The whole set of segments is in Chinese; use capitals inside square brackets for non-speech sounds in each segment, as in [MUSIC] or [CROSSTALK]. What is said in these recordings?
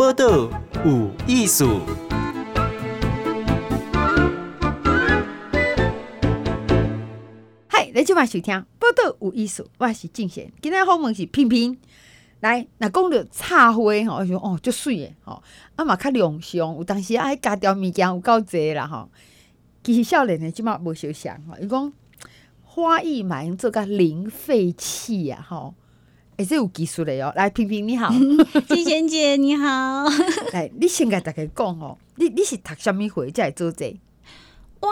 报道有艺术。嗨，你今晚收听报道有艺术，我是静贤。今天好问是萍萍。来，那讲到插花吼，我说哦，足水诶吼，啊嘛较亮相，有当时爱加条物件有够济啦吼。其实少年诶，即马无相像吼，伊讲花艺嘛用做甲零废弃啊吼，诶，这有技术的哦。来，萍萍你好，[LAUGHS] 金贤姐你好。[LAUGHS] 来，你先甲大家讲哦，你你是读什物会才会做这个？我。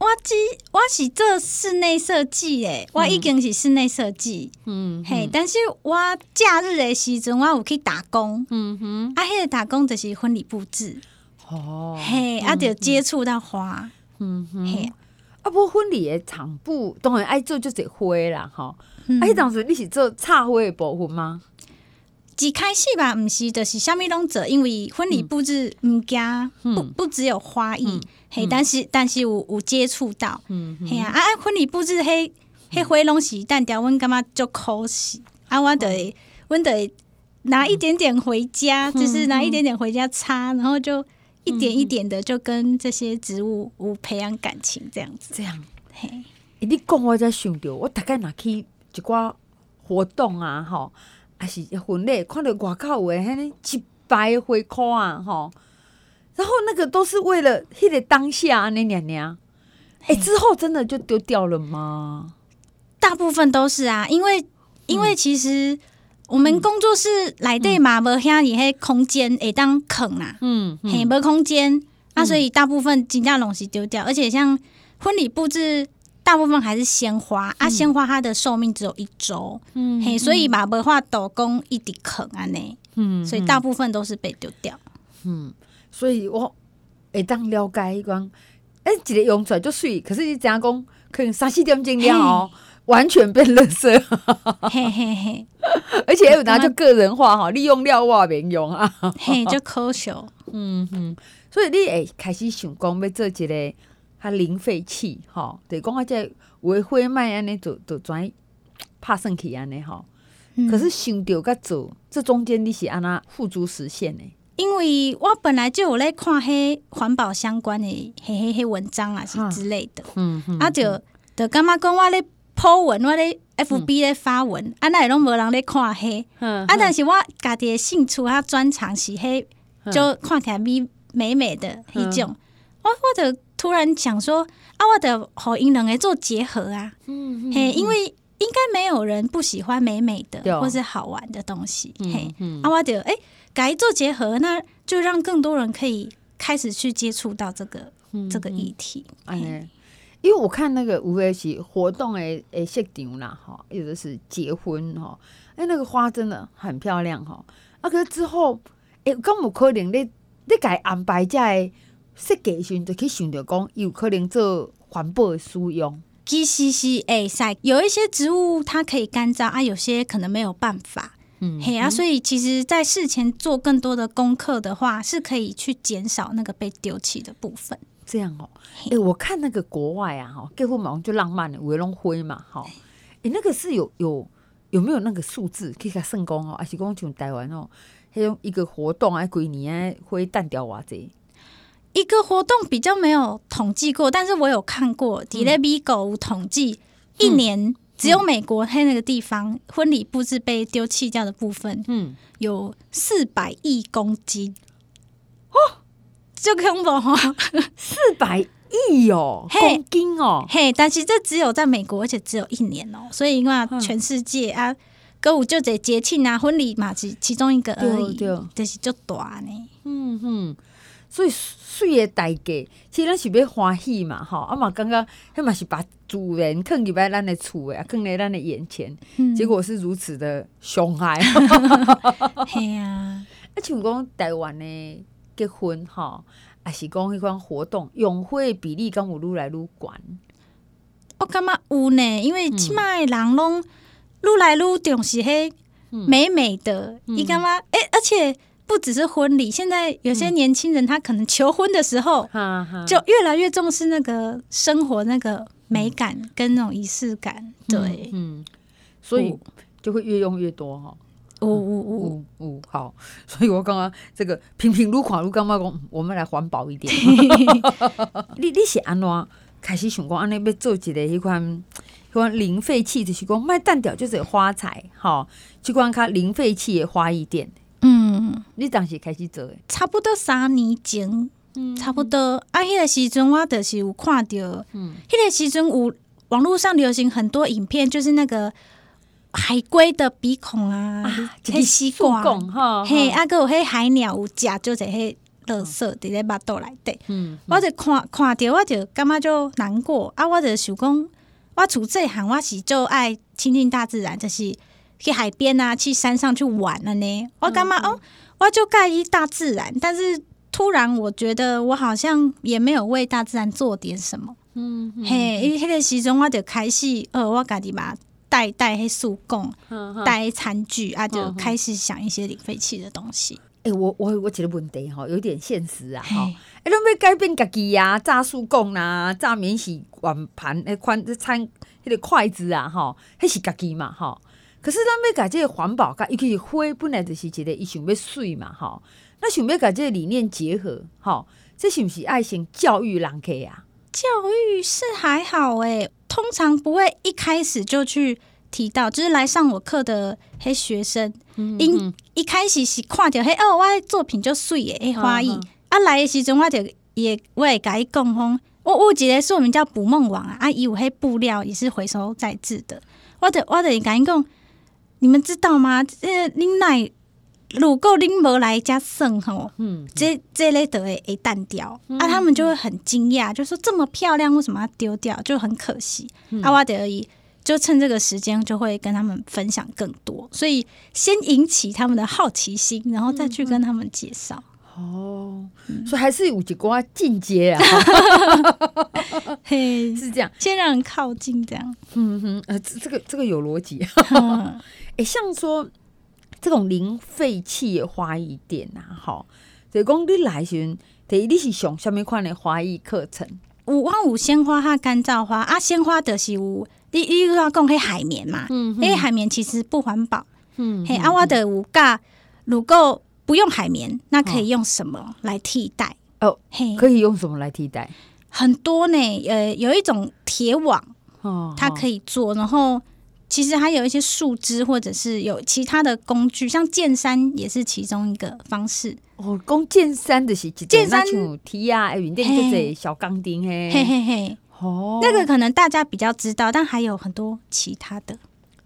我只我是做室内设计诶，我已经是室内设计，嗯，嘿，嗯、但是我假日的时阵，我有去打工，嗯哼，啊，迄、那个打工就是婚礼布置，哦，嘿，啊，就接触到花，嗯哼，嘿，啊，不过婚礼的场布当然爱做就是花啦，吼，嗯、啊，迄当时你是做插花的部分吗？一开始吧，毋是，就是虾物拢做，因为婚礼布置物件不不只有花艺。嗯。嘿，但是但是有有接触到，嗯，嘿啊，啊婚礼布置迄迄花拢是单调，阮感觉足可惜，啊，我得阮得拿一点点回家，就是拿一点点回家插，然后就一点一点的就跟这些植物有培养感情，这样子，这样，嘿，你讲我才想到，我大概若去一寡活动啊，吼，还是婚礼，看到外口有诶，迄一排花块啊，吼。然后那个都是为了迄个当下那娘娘，哎，之后真的就丢掉了吗？大部分都是啊，因为因为其实我们工作室内底嘛，无遐尔迄空间会当坑啦，嗯，嘿，无空间啊，所以大部分金价拢是丢掉。而且像婚礼布置，大部分还是鲜花啊，鲜花它的寿命只有一周，嗯，嘿，所以嘛无法度工一直坑安尼，嗯，所以大部分都是被丢掉，嗯。所以我会当了解一讲，哎、欸，一个用出来就水，可是你怎样讲，可能三四点钟了哦，嘿完全变垃圾。嘿嘿嘿，而且有拿就个人化哈，利用料我免用啊，嘿，就可笑。嗯哼，所以你会开始想讲要做一个它零废弃哈，对，讲啊这维花卖安尼就就转拍算去安尼哈，可是想到甲做，这中间你是安那付诸实现呢？因为我本来就有咧看迄环保相关的嘿嘿嘿文章啊，是之类的，嗯嗯，啊就就感觉讲我咧 po 文，我咧 FB 咧发文，啊那拢无人咧看迄，嗯、啊但是我家己的兴趣啊专长是迄，就看起来美美美的迄种，我我就突然想说，啊我得和因两个做结合啊，嗯，嘿，因为应该没有人不喜欢美美的或是好玩的东西，嘿，啊我就诶。改做结合，那就让更多人可以开始去接触到这个、这个议题。哎，嘿因为我看那个五月是活动诶诶，现场啦哈，有的是结婚哈，哎，那个花真的很漂亮哈。啊，可是之后哎，敢有可能你你改安排在设计时就可以想到讲有可能做环保的使用。其实是诶，晒有一些植物它可以干燥啊，有些可能没有办法。嗯，嘿啊，所以其实，在事前做更多的功课的话，是可以去减少那个被丢弃的部分。这样哦，哎、欸，我看那个国外啊，哈，结婚嘛就浪漫了，围龙灰嘛，哈，哎，那个是有有有没有那个数字可以看成功哦？还是讲像台湾哦，还有一个活动啊，几年会淡掉哇？这一个活动比较没有统计过，但是我有看过，迪勒比狗统计一年。只有美国它那个地方婚礼布置被丢弃掉的部分，嗯，有四百亿公斤。哦，就恐怖哈，四百亿哦，公斤哦，嘿，但是这只有在美国，而且只有一年哦，所以因为全世界啊，歌舞就这节庆啊，婚礼嘛是其中一个而已，就是就大呢，嗯哼。所以水的代价，其实咱是要欢喜嘛，吼，啊嘛刚刚迄嘛是把主人囥入来咱的厝诶，啊，囥在咱的眼前，嗯、结果是如此的伤害。[LAUGHS] 嘿啊，[LAUGHS] 啊像讲台湾的结婚，吼，还是讲迄款活动，用花的比例敢有愈来愈悬？我感觉有呢，因为即卖人拢愈来愈重视迄美美的，伊感觉诶，而且。不只是婚礼，现在有些年轻人他可能求婚的时候，就越来越重视那个生活那个美感跟那种仪式感。对，嗯，所以就会越用越多哈。呜呜呜呜，好，所以我刚刚这个平平如垮如刚刚讲，我们来环保一点。[LAUGHS] 你你是安怎开始想讲安尼要做一个迄款迄款零废弃，就是讲卖单调就是花材，吼，即款较零废弃的花艺店。嗯，你当时开始做的？差不多三年前，嗯，差不多。啊，迄个时阵我就是有看到，嗯，迄个时阵有网络上流行很多影片，就是那个。海龟的鼻孔啊，黑吸管，嘿，啊，个有迄海鸟有食，就这些垃圾伫咧巴肚内底。嗯，我就看看着，我就感觉就难过啊！我就想讲，我处这行，我是就爱亲近大自然，就是去海边啊，去山上去玩了呢。我感觉哦，我就介意大自然，但是突然我觉得我好像也没有为大自然做点什么。嗯，嘿，因为迄个时阵我就开始，呃，我家己嘛。带带黑塑供，带餐具啊，就开始想一些零废弃的东西。哎、欸，我我我觉得问题哈，有点现实啊哈。哎，拢要改变家己呀，炸塑供啦，炸免洗碗盘，哎，宽餐迄个筷子啊，哈，迄是家己嘛哈。可是咱要改这个环保，甲尤其是花本来就是一个伊想要水嘛哈。那想要改这个理念结合，哈，这是不是爱心教育人客啊？教育是还好哎、欸。通常不会一开始就去提到，就是来上我课的黑学生，因、嗯、一开始是看到嘿哦，我的作品就水耶，嘿花艺啊来的时阵，我就也我也甲伊讲吼，我我记得是我们叫捕梦网啊，啊伊有黑布料也是回收再制的，我得我得甲伊讲，你们知道吗？呃，恁来。如果恁无来家送吼，嗯，这这类的会会淡掉，嗯、啊，他们就会很惊讶，就说这么漂亮，为什么要丢掉？就很可惜。嗯、啊，我得而已，就趁这个时间，就会跟他们分享更多，所以先引起他们的好奇心，然后再去跟他们介绍。哦，所以还是有几个进阶啊，[LAUGHS] 嘿，是这样，先让人靠近这样。嗯哼，呃，这个这个有逻辑。哎、[LAUGHS] 嗯欸，像说。这种零废弃的花艺店呐，哈，所以讲你来时，第一你是上什么款的花艺课程？有我有鲜花和干燥花啊，鲜花的是有，你你要讲迄海绵嘛，嗯，因为海绵其实不环保，嗯，嘿，啊，我的有教，如果不用海绵，那可以用什么来替代？哦，嘿，可以用什么来替代？很多呢，呃，有一种铁网，哦，它可以做，然后。其实还有一些树枝，或者是有其他的工具，像剑山也是其中一个方式。哦，弓箭山的是剑山梯啊，云顶就是小钢钉嘿，嘿嘿嘿。哦，那个可能大家比较知道，但还有很多其他的，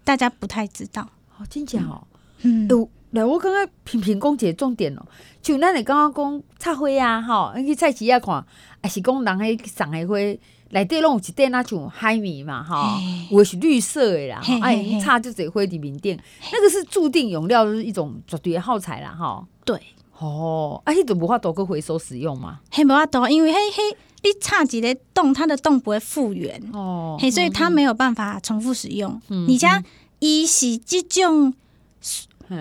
大家不太知道。哦，真假哦。嗯。有来，我刚刚平平讲一个重点哦，就那你刚刚讲插花啊，哈，你去菜市啊看，也是讲人喺送的花。内底拢有一点那种海绵嘛，哈，我嘿是绿色的啦，哎，插就只灰底面顶，那个是注定用料就，是一种绝对的耗材啦，哈。对，哦，啊，迄种无法度去回收使用嘛？嘿，无法度，因为嘿嘿，你插几个洞，它的洞不会复原。哦，嘿，所以它没有办法重复使用。嗯、你像伊是这种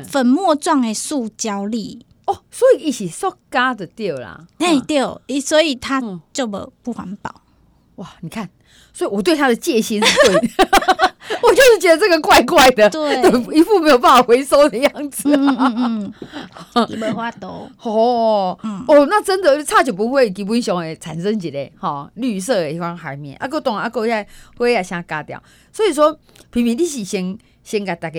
粉末状的塑胶粒。哦，所以伊是塑胶的掉啦，哎掉，伊所以它就无不环保。哇，你看，所以我对他的戒心是对的，[LAUGHS] 我就是觉得这个怪怪的，对，一副没有办法回收的样子，嗯嗯嗯，你没法度哦，哦，那真的差就不会基本上会产生一个哈绿色的一块海绵，啊个洞啊个在会啊先割掉，所以说平平你是先先给大家，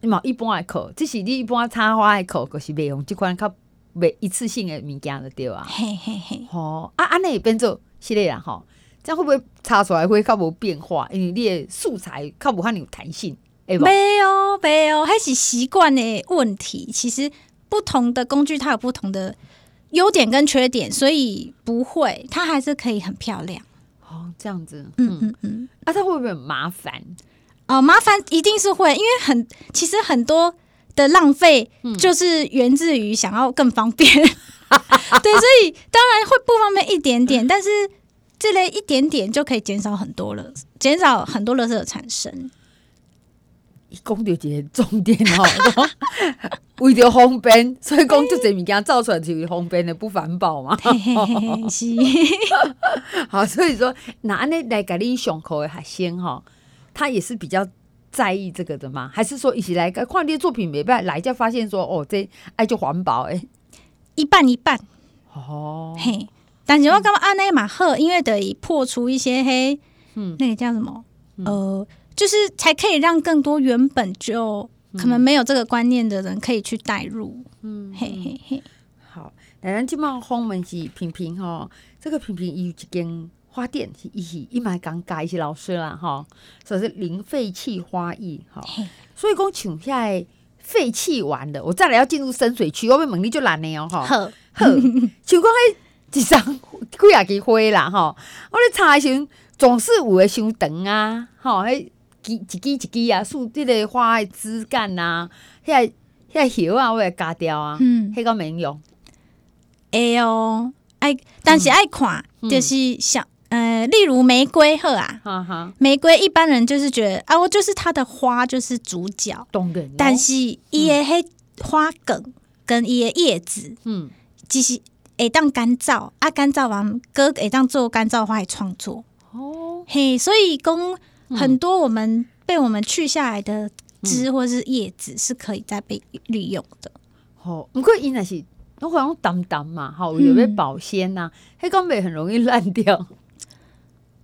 你冇一般的课，这是你一般插花的课，可是袂用这款较袂一次性的物件的对啊，嘿嘿嘿，哦，啊安尼变做系列啦哈。这样会不会擦出来会较无变化？因为你的素材较无遐尼有弹性。没有没有，还是习惯的问题。其实不同的工具它有不同的优点跟缺点，所以不会，它还是可以很漂亮。哦，这样子，嗯嗯嗯，嗯啊，它会不会很麻烦？哦，麻烦一定是会，因为很其实很多的浪费就是源自于想要更方便。[LAUGHS] 对，所以当然会不方便一点点，但是。这类一点点就可以减少很多了，减少很多垃圾的产生。一讲到一个重点哦，[LAUGHS] 为了方便，所以讲就这物件造出来就是方便的不环保嘛。是，[LAUGHS] 好，所以说拿那来给你上课的学生哈，他也是比较在意这个的吗？还是说一起来看这些作品没办法来就发现说哦，这爱就环保哎，一半一半哦嘿。但是我感觉安内马赫，因为得以破除一些黑，嗯，那个叫什么？呃，就是才可以让更多原本就可能没有这个观念的人可以去带入，嗯，嘿嘿嘿。好，那咱今麦访问是萍萍哈，这个平平有一间花店，是伊是伊嘛刚改一些老师啦哈，所以是零废弃花艺哈，所以讲像遐废弃完的，我再来要进入深水区，我要问你就难了哦哈，好，好，像讲迄。一张几啊支花啦，吼！我咧插的时阵总是有诶伤长啊，吼！迄支一支一支啊，树这个花的枝干啊，遐遐叶啊，我会割掉啊，嗯，迄个免用。会哦，爱，但是爱看，嗯、就是像呃，例如玫瑰好啊，哈哈，玫瑰一般人就是觉得啊，我就是它的花就是主角，懂的。但是伊诶迄花梗跟伊诶叶子，嗯，其实。会当干燥啊，干燥完，哥会当做干燥花来创作哦。嘿，所以讲很多我们被我们去下来的枝或是叶子是可以再被利用的。哦，不过因为是我好像淡淡嘛，好有没有保鲜呐？黑刚美很容易烂掉。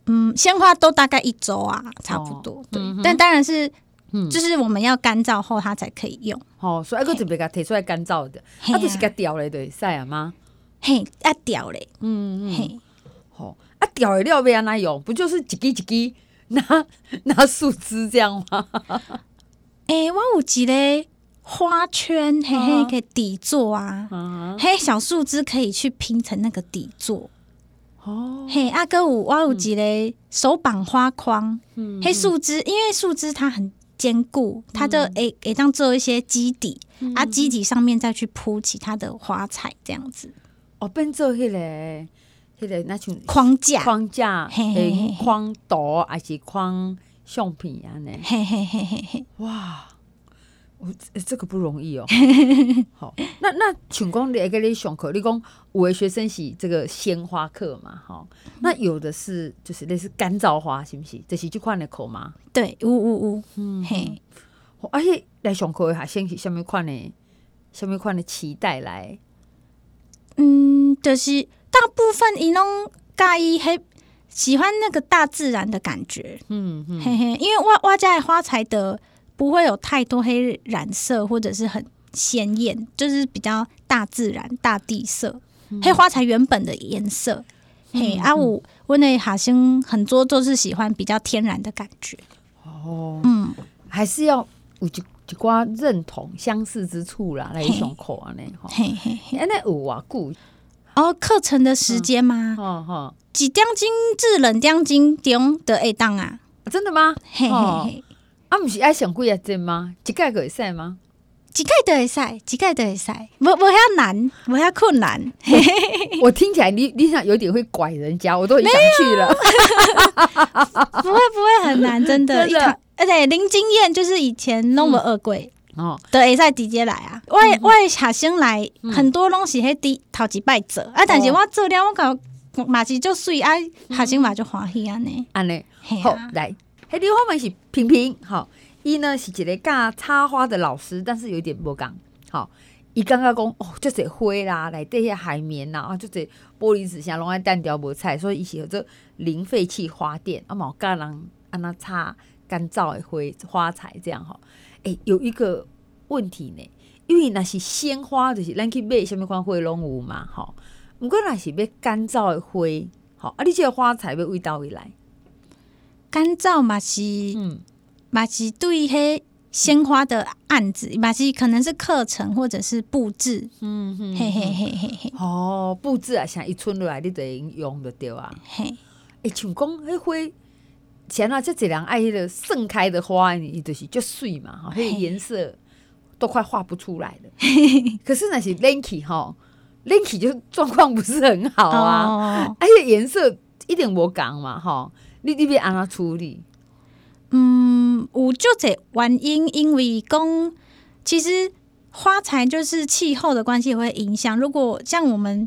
嗯，鲜花都大概一周啊，差不多。对，但当然是，就是我们要干燥后它才可以用。哦，所以个准备给它提出来干燥的，它就是给掉了对，晒了吗？嘿，啊掉嘞，嗯嗯，嘿，好，啊掉了料被安那用，不就是一支一支拿拿树枝这样吗？哎、欸，我有一个花圈，嘿嘿，可以底座啊，啊嘿，小树枝可以去拼成那个底座。哦，嘿，阿哥有我有一个手绑花框，嗯、嘿，树枝，因为树枝它很坚固，它就会会当做一些基底，嗯、啊，基底上面再去铺其他的花材，这样子。哦，变做迄个、迄个那像框架、框架、诶框图还是框相片安尼？嘿嘿嘿嘿嘿！哇，我这个不容易哦。[LAUGHS] 好，那那请讲你个你上课，你讲有的学生是这个鲜花课嘛？哈，那有的是就是类似干燥花，是不是？这是这款的课吗？对，有有有，嗯嘿。而且来上课的学生是什么款的？什么款的期待来？嗯，就是大部分伊拢介意黑，喜欢那个大自然的感觉。嗯嗯，嘿嘿，因为我我家的花材的不会有太多黑染色或者是很鲜艳，就是比较大自然大地色。黑、嗯、花材原本的颜色，嗯、嘿，啊我我那好像很多都是喜欢比较天然的感觉。哦，嗯，还是要。一寡认同相似之处啦，来上课啊，呢吼，嘿嘿嘿，那有偌久？哦，课程的时间吗？哦哦，几点钟至两点钟中的会当啊？真的吗？嘿嘿嘿，啊，不是爱上几啊钟吗？一盖个会使吗？一盖都会使，一盖都会使，无无遐难，无遐困难。我听起来你你想有点会拐人家，我都已经想去了。[LAUGHS] 不会不会很难，真的。[LAUGHS] 而且零经验就是以前弄个二柜哦，对，会使直接来啊。我我学生来很多拢是迄第头一摆做。啊，但是我做了我搞嘛是就水啊，学生嘛就欢喜安尼。安尼。好来，迄里后面是平平，好，伊呢是一个教插花的老师，但是有点无共。吼，伊刚刚讲哦，就这花啦，来这些海绵呐啊，就是玻璃纸箱拢爱单调无彩，所以伊是有这零废弃花店。啊，冇教人安那插。干燥的花花材这样哈，哎、欸，有一个问题呢，因为那是鲜花，就是咱去买什么款花拢有嘛，哈。不过那是要干燥的花，吼，啊，你这个花材要味道会来？干燥嘛是，嗯，嘛是对迄鲜花的案子，嘛是可能是课程或者是布置，嗯哼，嘿嘿嘿嘿嘿。哦，布置啊，像一春来你得用的对啊，嘿，哎、欸，像讲迄花。前啊，这几两爱迄个盛开的花，伊就是就碎嘛，哈，那个颜色都快画不出来了。[LAUGHS] 可是那是 Linky 哈，Linky 就状况不是很好啊，而且颜色一点无讲嘛，哈，你你别按怎处理。嗯，有就这原因，因为讲其实花材就是气候的关系会影响。如果像我们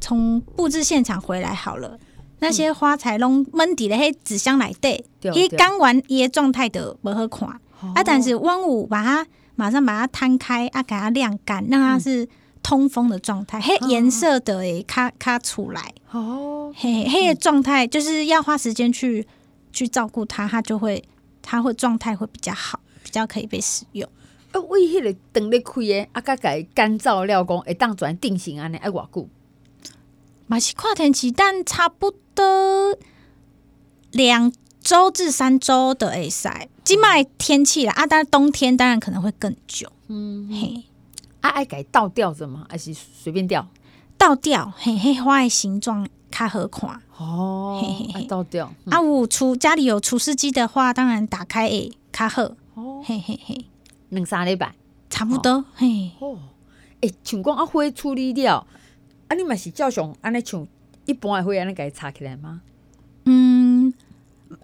从布置现场回来好了。那些花材拢闷底的黑纸箱来对，一干完伊的状态的不好看，哦、啊，但是温五把它马上把它摊开啊，给它晾干，让它是通风的状态，黑、嗯、颜色的诶，咔咔出来。哦，嘿黑的状态就是要花时间去去照顾它，它就会它会状态会比较好，比较可以被使用。啊，为迄个灯咧开诶，啊，甲改干燥了讲会当转定型安尼爱偌久？嘛是跨天气，但差不多两周至三周的会使。即卖天气啦，啊，但冬天当然可能会更久。嗯，嘿，啊，爱改倒吊着吗？还是随便吊？倒吊，嘿嘿，花的形状较好看。哦，嘿嘿嘿，倒吊。啊，有厨家里有厨师机的话，当然打开诶较好。哦，嘿嘿嘿。两三礼拜差不多，嘿。哦，诶，像讲啊，花处理掉，啊，你嘛是照常安尼像一般的花安尼给插起来吗？嗯，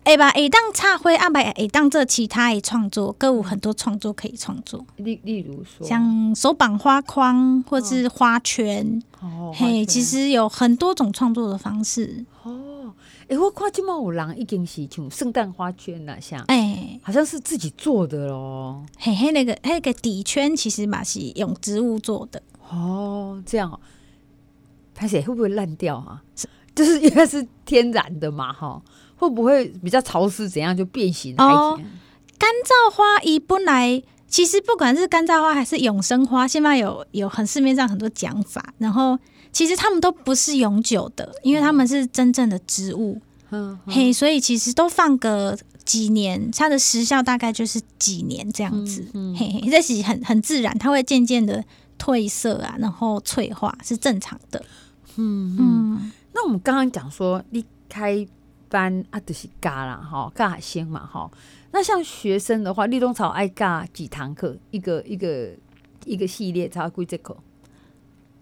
会吧，会当插花，啊，袂会当做其他的创作，各有很多创作可以创作。例例如说，像手绑花框或是花圈，哦，嘿，其实有很多种创作的方式。哦。哎、欸，我看今麦有人已经是像圣诞花圈了，像哎，欸、好像是自己做的咯。嘿嘿，那个那个底圈其实嘛是用植物做的。哦，这样，拍起来会不会烂掉啊？[LAUGHS] 就是因为是天然的嘛，哈，会不会比较潮湿？怎样就变形？哦，干燥花一本来其实不管是干燥花还是永生花，现在有有很市面上很多讲法，然后。其实它们都不是永久的，因为它们是真正的植物，嗯，嘿，所以其实都放个几年，它的时效大概就是几年这样子，嗯嗯、嘿嘿，这是很很自然，它会渐渐的褪色啊，然后脆化是正常的，嗯嗯。那我们刚刚讲说，你开班啊，就是教啦，哈，教海鲜嘛，哈。那像学生的话，立冬草爱教几堂课？一个一个一个系列才会几节课？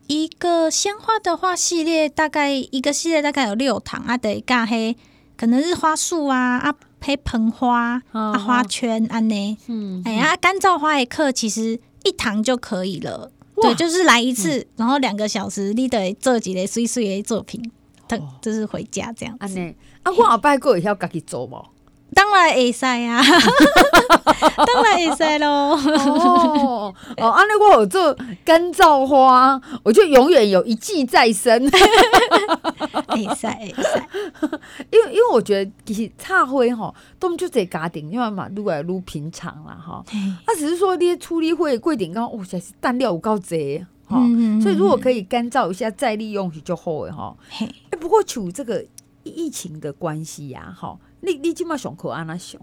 一个鲜花的话，系列大概一个系列大概有六堂啊，得加黑可能是花束啊啊，配盆花啊花圈安呢，嗯，哎呀，干燥花的课其实一堂就可以了，对，就是来一次，然后两个小时，你得做几个碎碎的作品，等就是回家这样子。啊，我后摆过会晓家己做无？当然会使啊，[LAUGHS] 当然会使咯。哦哦，安尼我有做干燥花，我就永远有一技在身。会使会使，因为因为我觉得其实插花吼，都就这家庭，因为嘛愈来愈平常啦哈。他只是说啲处理花贵点高，哇塞，单料有够济哈。所以如果可以干燥一下再利用就好诶哈。哎，不过取这个疫情的关系呀，吼。你你今麦上课安那上？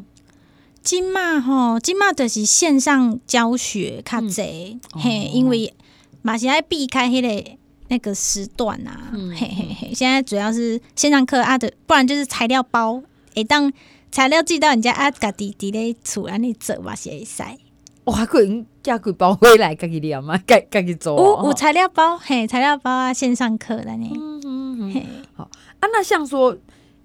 今麦吼，今麦就是线上教学较侪，嗯、嘿，因为嘛是爱避开迄个那个时段啊，嗯、嘿嘿嘿。现在主要是线上课啊的，不然就是材料包，会当材料寄到人家啊，家己伫咧厝安尼做嘛是会使。哇，可能寄几包回来家己念嘛，家家己做。有有材料包，嘿，材料包啊，线上课的呢。好啊，那像说。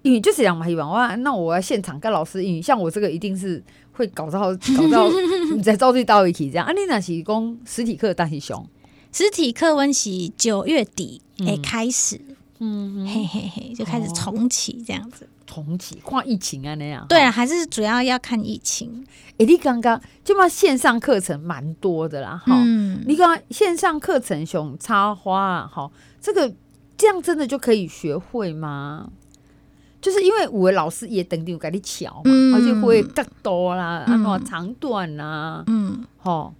英语就是两嘛，希望我那我要现场跟老师，英语像我这个一定是会搞到搞到 [LAUGHS] 你在招最到一起这样。啊，你那是讲实体课但是熊实体课温习九月底诶开始，嗯，嘿嘿嘿，就开始重启这样子。重启看疫情啊那样。对啊，还是主要要看疫情。诶，你刚刚就嘛线上课程蛮多的啦，哈。嗯。你刚刚线上课程熊插花啊，哈，这个这样真的就可以学会吗？就是因为五位老师也等于给你乔嘛，嗯、而且会更多啦，啊，那长短啦，嗯，好，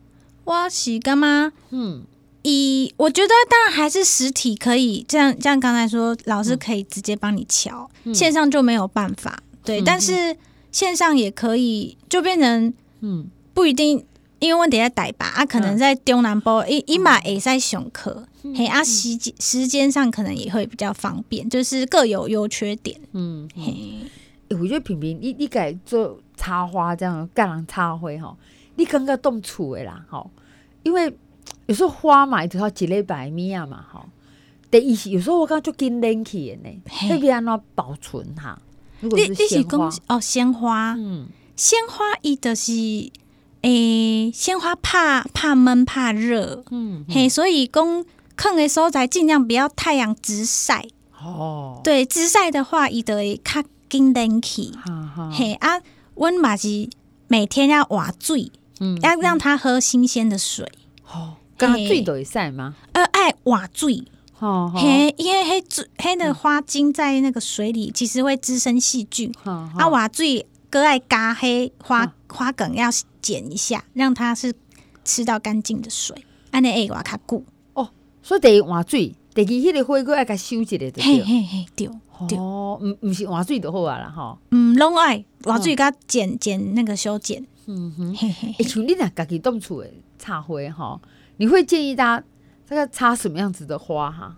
我是干嘛？嗯，以我觉得当然还是实体可以，这样这样刚才说老师可以直接帮你瞧，嗯、线上就没有办法，对，嗯、但是线上也可以，就变成嗯不一定。因为问题在台北啊，可能在中南部，一一嘛会使上课，嘿啊时间时间上可能也会比较方便，就是各有优缺点。嗯嘿、欸，我觉得平平，你你改做插花这样，干人插花哈，你刚刚动厝的啦，哈，因为有时候花嘛，就要几礼拜米啊嘛，哈。第一是有时候我感觉就紧冷气的呢，特别安怎保存哈？如果是鲜花。哦，鲜花，嗯，鲜花伊就是。诶，鲜花怕怕闷怕热，嗯，嗯，嘿，所以讲坑的时候在尽量不要太阳直晒。哦，对，直晒的话，伊就会较紧冷气。嘿啊，阮嘛是每天要瓦水，嗯，要让它喝新鲜的水。哦，刚刚水都会晒吗？呃，爱瓦水。哦，嘿，因为黑水黑的花茎在那个水里，其实会滋生细菌。哦，啊，瓦水割爱加黑花花梗要剪一下，让它是吃到干净的水。安尼会瓦较久。哦，所以第换水，第二迄个花哥爱甲收一下对。嘿嘿嘿，对。哦，毋毋是换水就好啊啦，吼。嗯，拢爱换水甲剪剪那个修剪。嗯哼，嘿嘿。诶，像你若家己种厝诶插花吼，你会建议大家这个插什么样子的花哈？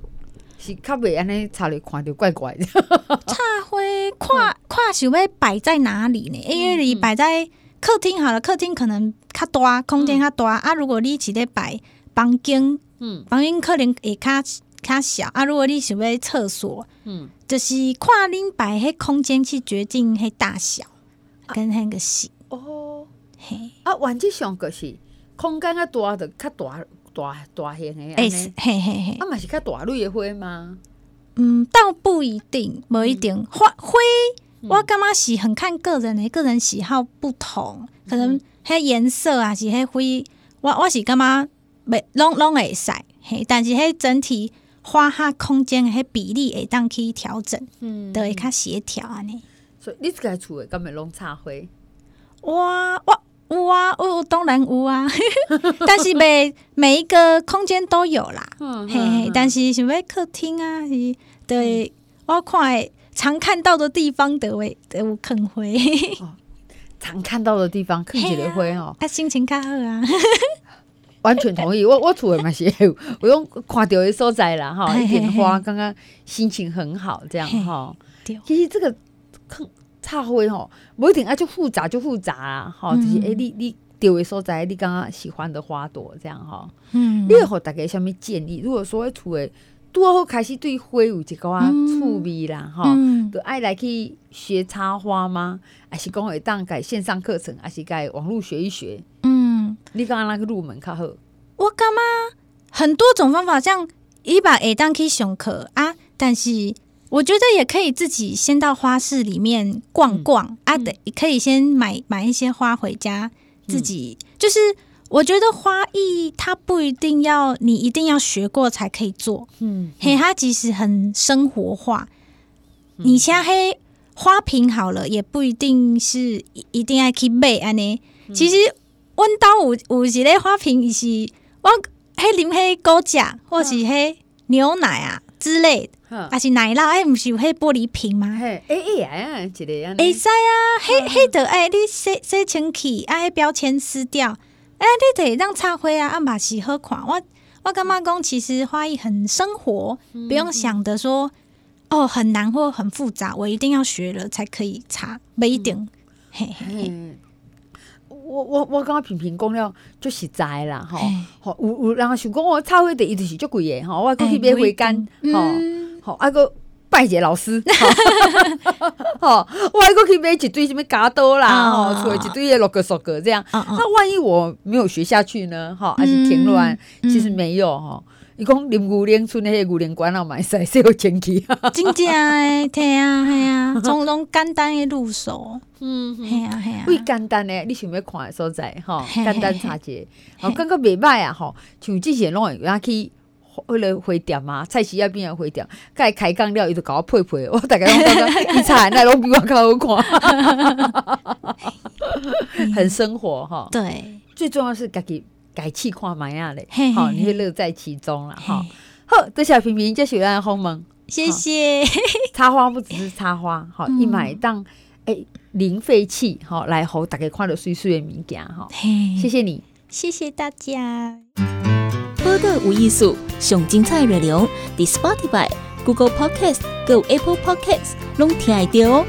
是较袂安尼插咧看着怪怪的。插花看看想要摆在哪里呢？因为你摆在客厅好了，客厅可能较大，空间较大啊。如果你是咧摆房间，嗯，房间可能会较较小啊。如果你想要厕所，嗯。就是看恁摆迄空间去决定迄大小跟迄个是哦，嘿啊，原则上就是空间较大的较大大大型的，哎，嘿嘿嘿，啊嘛是较大类的花吗？嗯，倒不一定，无一定花花，我感觉是很看个人的，个人喜好不同，可能迄颜色啊是迄灰，我我是感觉袂拢拢会使，嘿，但是迄整体。花哈空间诶比例会当去调整，嗯，都会较协调安尼。所以你自家厝诶，敢会拢插花？哇哇有啊，我当然有啊，[LAUGHS] 但是每每一个空间都有啦，嗯、嘿嘿。但是想要客厅啊，是对，嗯、我看常看到的地方都会都有肯花。哦，常看到的地方看起来会哦，他、啊、心情较好啊。完全同意，我我厝诶嘛是，我用看到的所在啦哈，一点花，刚刚心情很好，这样哈。其实这个插花吼，不一定啊，就复杂就复杂啦，哈，就是诶，你你丢的所在，你刚刚喜欢的花朵这样哈。嗯，你会给大家什么建议？如果说厝诶多好开始对花有一个啊趣味啦，哈，就爱来去学插花吗？还是讲会当改线上课程，还是改网络学一学？嗯你刚刚那个入门较好？我感觉很多种方法，像一把会当去上课啊。但是我觉得也可以自己先到花市里面逛逛、嗯、啊，对，可以先买买一些花回家，自己、嗯、就是我觉得花艺它不一定要你一定要学过才可以做，嗯，嘿，它其实很生活化。嗯、你像黑花瓶好了，也不一定是一定要去买安尼，其实。阮兜有有一个花瓶，是我迄啉迄果汁，或是迄牛奶啊之类的，还是奶酪，哎，毋是有迄玻璃瓶吗？哎哎呀，一个样，会使啊，迄迄的哎你洗洗清气，啊，迄标签撕掉，哎，你得让插花啊，啊嘛是好看。我我感觉讲，其实花艺很生活，不用想的说哦很难或很复杂，我一定要学了才可以插，不一定。嘿嘿嘿。我我我刚刚平平讲了就实在啦，吼，吼有有人想讲我插花第一就是足贵的，吼，我过去买花杆，吼，吼，啊个拜一个老师，[LAUGHS] 吼，我还过去买一堆什么嘎刀啦，吼，出一堆的六个、十个这样，那万一我没有学下去呢，哈，还是停乱，其实没有哈。伊讲林牛奶村那些牛奶罐啊，买晒是有钱去，真正诶，听啊，系啊，从拢简单诶入手，嗯，系啊，系啊，为简单诶，你想要看诶所在，吼，简单插者，好感觉袂歹啊，吼，像之前拢会让去为了花店嘛，菜市仔边个花店，该开讲了，伊就甲我配配，我 [LAUGHS] 大概拢感觉伊插那拢比我较好看，[LAUGHS] 很生活哈，对，最重要是家己。改气看买啊嘞，好，你会乐在其中了哈。好，多谢平平，这是咱访问，谢谢。插花不只是插花，好，一买当诶零废弃，好来好大家看到水水的物件哈。谢谢你，谢谢大家。播个无艺术，上精彩内容，The Spotify、Google Podcast、Go Apple Podcast，拢听得到哦。